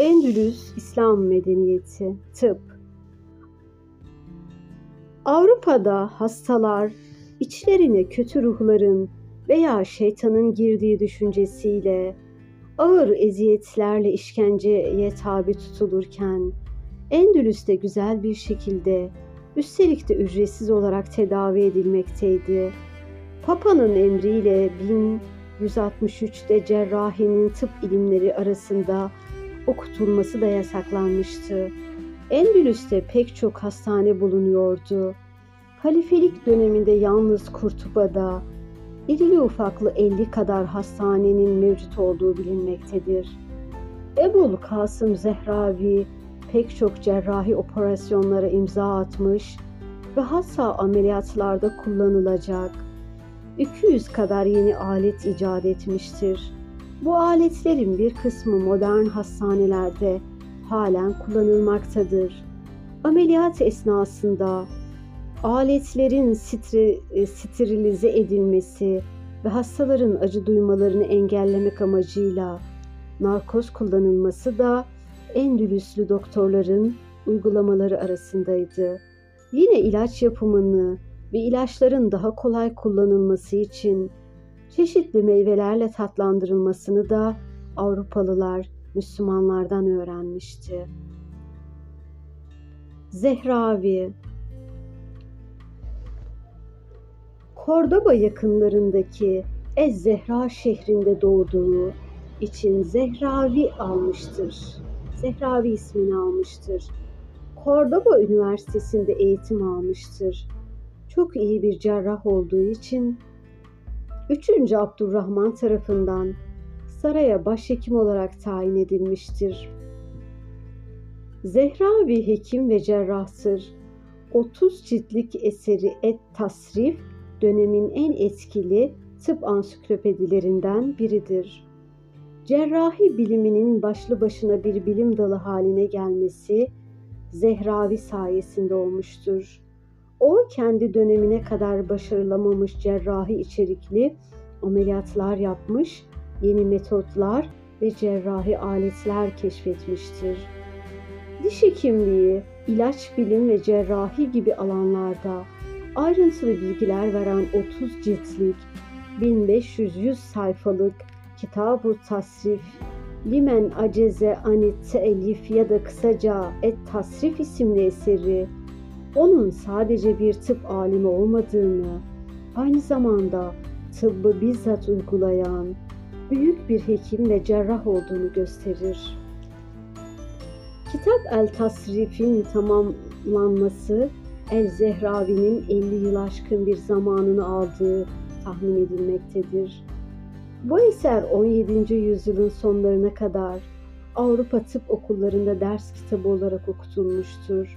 Endülüs İslam medeniyeti, tıp. Avrupa'da hastalar içlerine kötü ruhların veya şeytanın girdiği düşüncesiyle ağır eziyetlerle işkenceye tabi tutulurken Endülüs'te güzel bir şekilde üstelik de ücretsiz olarak tedavi edilmekteydi. Papa'nın emriyle 1163'te cerrahinin tıp ilimleri arasında okutulması da yasaklanmıştı. Endülüs'te pek çok hastane bulunuyordu. Halifelik döneminde yalnız Kurtuba'da irili ufaklı 50 kadar hastanenin mevcut olduğu bilinmektedir. Ebul Kasım Zehravi pek çok cerrahi operasyonlara imza atmış ve hassa ameliyatlarda kullanılacak 200 kadar yeni alet icat etmiştir. Bu aletlerin bir kısmı modern hastanelerde halen kullanılmaktadır. Ameliyat esnasında aletlerin stri, e, sterilize edilmesi ve hastaların acı duymalarını engellemek amacıyla narkoz kullanılması da Endülüslü doktorların uygulamaları arasındaydı. Yine ilaç yapımını ve ilaçların daha kolay kullanılması için çeşitli meyvelerle tatlandırılmasını da Avrupalılar Müslümanlardan öğrenmişti. Zehravi Kordoba yakınlarındaki Ez-Zehra şehrinde doğduğu için Zehravi almıştır. Zehravi ismini almıştır. Kordoba Üniversitesi'nde eğitim almıştır. Çok iyi bir cerrah olduğu için 3. Abdurrahman tarafından saraya başhekim olarak tayin edilmiştir. Zehravi hekim ve cerrahtır. 30 ciltlik eseri Et Tasrif dönemin en etkili tıp ansiklopedilerinden biridir. Cerrahi biliminin başlı başına bir bilim dalı haline gelmesi Zehravi sayesinde olmuştur. O kendi dönemine kadar başarılamamış cerrahi içerikli ameliyatlar yapmış, yeni metotlar ve cerrahi aletler keşfetmiştir. Diş hekimliği, ilaç bilim ve cerrahi gibi alanlarda ayrıntılı bilgiler veren 30 ciltlik 1500 sayfalık Kitab-ı Tasrif, Limen Aceze Anit Elif ya da kısaca Et Tasrif isimli eseri, onun sadece bir tıp alimi olmadığını, aynı zamanda tıbbı bizzat uygulayan büyük bir hekim ve cerrah olduğunu gösterir. Kitap El Tasrif'in tamamlanması El Zehravi'nin 50 yıl aşkın bir zamanını aldığı tahmin edilmektedir. Bu eser 17. yüzyılın sonlarına kadar Avrupa tıp okullarında ders kitabı olarak okutulmuştur.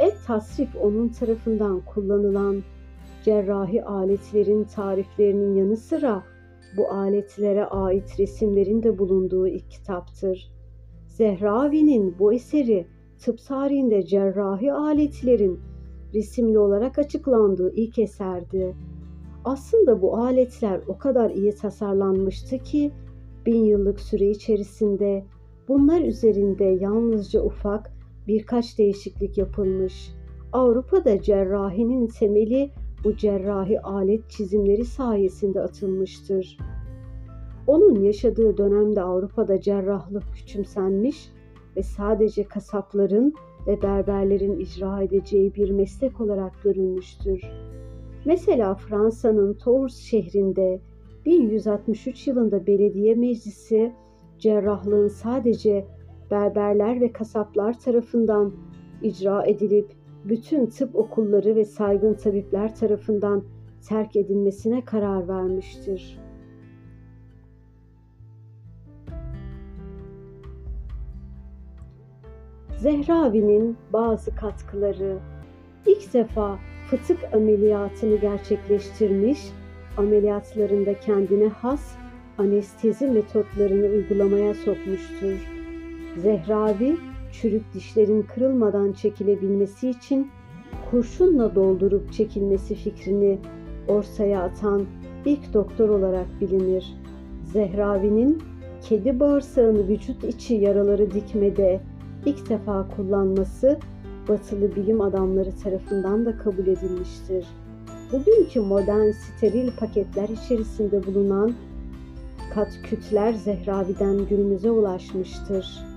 Et tasrif onun tarafından kullanılan cerrahi aletlerin tariflerinin yanı sıra bu aletlere ait resimlerin de bulunduğu ilk kitaptır. Zehravi'nin bu eseri tıp tarihinde cerrahi aletlerin resimli olarak açıklandığı ilk eserdi. Aslında bu aletler o kadar iyi tasarlanmıştı ki bin yıllık süre içerisinde bunlar üzerinde yalnızca ufak birkaç değişiklik yapılmış. Avrupa'da cerrahinin temeli bu cerrahi alet çizimleri sayesinde atılmıştır. Onun yaşadığı dönemde Avrupa'da cerrahlık küçümsenmiş ve sadece kasapların ve berberlerin icra edeceği bir meslek olarak görülmüştür. Mesela Fransa'nın Tours şehrinde 1163 yılında belediye meclisi cerrahlığın sadece berberler ve kasaplar tarafından icra edilip bütün tıp okulları ve saygın tabipler tarafından terk edilmesine karar vermiştir. Zehravi'nin bazı katkıları ilk defa fıtık ameliyatını gerçekleştirmiş, ameliyatlarında kendine has anestezi metotlarını uygulamaya sokmuştur. Zehravi, çürük dişlerin kırılmadan çekilebilmesi için kurşunla doldurup çekilmesi fikrini ortaya atan ilk doktor olarak bilinir. Zehravi'nin kedi bağırsağını vücut içi yaraları dikmede ilk defa kullanması batılı bilim adamları tarafından da kabul edilmiştir. Bugünkü modern steril paketler içerisinde bulunan katkütler Zehravi'den günümüze ulaşmıştır.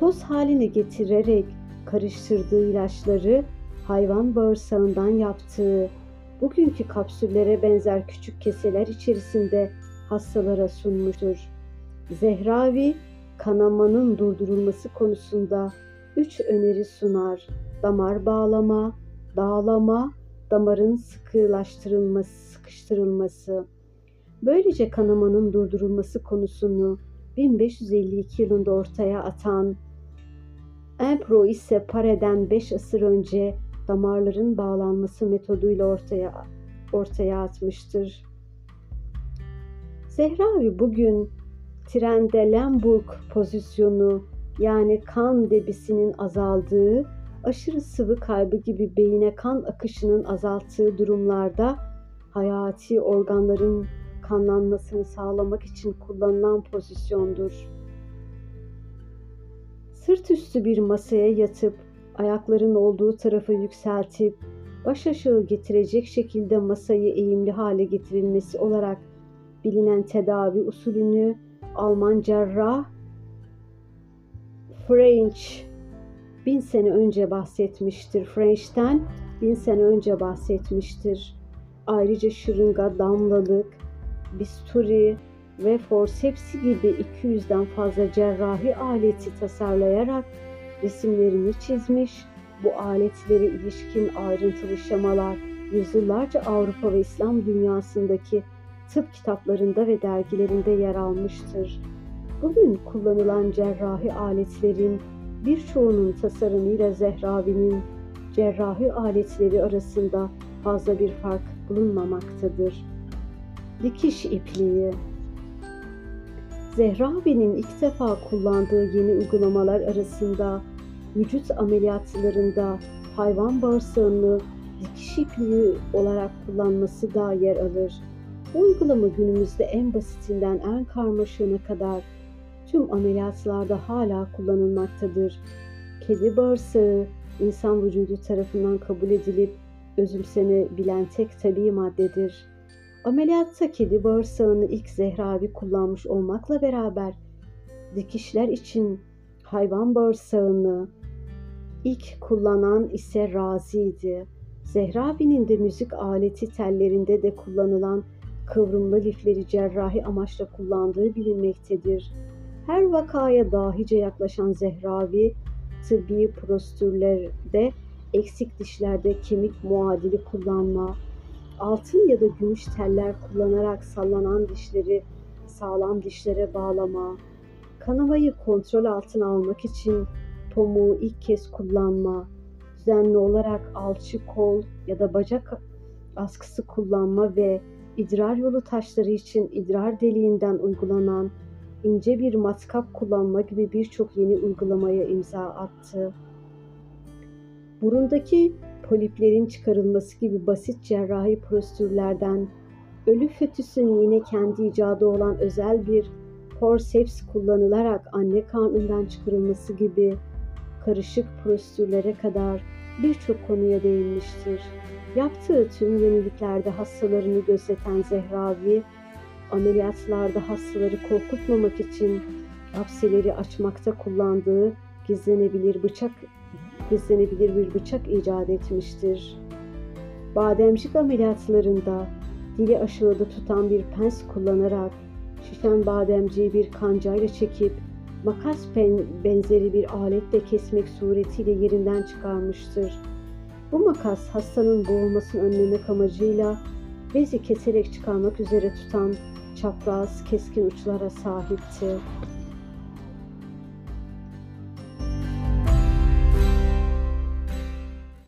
Toz haline getirerek karıştırdığı ilaçları hayvan bağırsağından yaptığı bugünkü kapsüllere benzer küçük keseler içerisinde hastalara sunmuştur. Zehravi kanamanın durdurulması konusunda üç öneri sunar. Damar bağlama, dağlama, damarın sıkılaştırılması, sıkıştırılması. Böylece kanamanın durdurulması konusunu 1552 yılında ortaya atan Empro ise Pare'den 5 asır önce damarların bağlanması metoduyla ortaya ortaya atmıştır. Zehravi bugün Trendelenburg pozisyonu yani kan debisinin azaldığı, aşırı sıvı kaybı gibi beyine kan akışının azalttığı durumlarda hayati organların kanlanmasını sağlamak için kullanılan pozisyondur. Sırt üstü bir masaya yatıp ayakların olduğu tarafa yükseltip baş aşağı getirecek şekilde masayı eğimli hale getirilmesi olarak bilinen tedavi usulünü Alman cerrah French bin sene önce bahsetmiştir. French'ten bin sene önce bahsetmiştir. Ayrıca şırınga, damlalık, bisturi ve forsepsi gibi 200'den fazla cerrahi aleti tasarlayarak resimlerini çizmiş. Bu aletlere ilişkin ayrıntılı şemalar yüzyıllarca Avrupa ve İslam dünyasındaki tıp kitaplarında ve dergilerinde yer almıştır. Bugün kullanılan cerrahi aletlerin birçoğunun tasarımıyla Zehravi'nin cerrahi aletleri arasında fazla bir fark bulunmamaktadır. Dikiş ipliği Zehravi'nin ilk defa kullandığı yeni uygulamalar arasında vücut ameliyatlarında hayvan bağırsağını dikiş ipliği olarak kullanması da yer alır. Bu uygulama günümüzde en basitinden en karmaşığına kadar tüm ameliyatlarda hala kullanılmaktadır. Kedi bağırsağı insan vücudu tarafından kabul edilip özümsenebilen tek tabi maddedir. Ameliyatta kedi bağırsağını ilk Zehravi kullanmış olmakla beraber dikişler için hayvan bağırsağını ilk kullanan ise Razi'ydi. Zehravi'nin de müzik aleti tellerinde de kullanılan kıvrımlı lifleri cerrahi amaçla kullandığı bilinmektedir. Her vakaya dahice yaklaşan Zehravi, tıbbi prostürlerde eksik dişlerde kemik muadili kullanma, altın ya da gümüş teller kullanarak sallanan dişleri sağlam dişlere bağlama, kanamayı kontrol altına almak için tomuğu ilk kez kullanma, düzenli olarak alçı kol ya da bacak askısı kullanma ve idrar yolu taşları için idrar deliğinden uygulanan ince bir matkap kullanma gibi birçok yeni uygulamaya imza attı. Burundaki poliplerin çıkarılması gibi basit cerrahi prosedürlerden ölü fötüsün yine kendi icadı olan özel bir forceps kullanılarak anne karnından çıkarılması gibi karışık prosedürlere kadar birçok konuya değinmiştir. Yaptığı tüm yeniliklerde hastalarını gözeten Zehravi, ameliyatlarda hastaları korkutmamak için hapseleri açmakta kullandığı gizlenebilir bıçak gizlenebilir bir bıçak icat etmiştir. Bademcik ameliyatlarında dili aşağıda tutan bir pens kullanarak şişen bademciği bir kancayla çekip makas benzeri bir aletle kesmek suretiyle yerinden çıkarmıştır. Bu makas hastanın boğulmasını önlemek amacıyla bezi keserek çıkarmak üzere tutan çapraz keskin uçlara sahipti.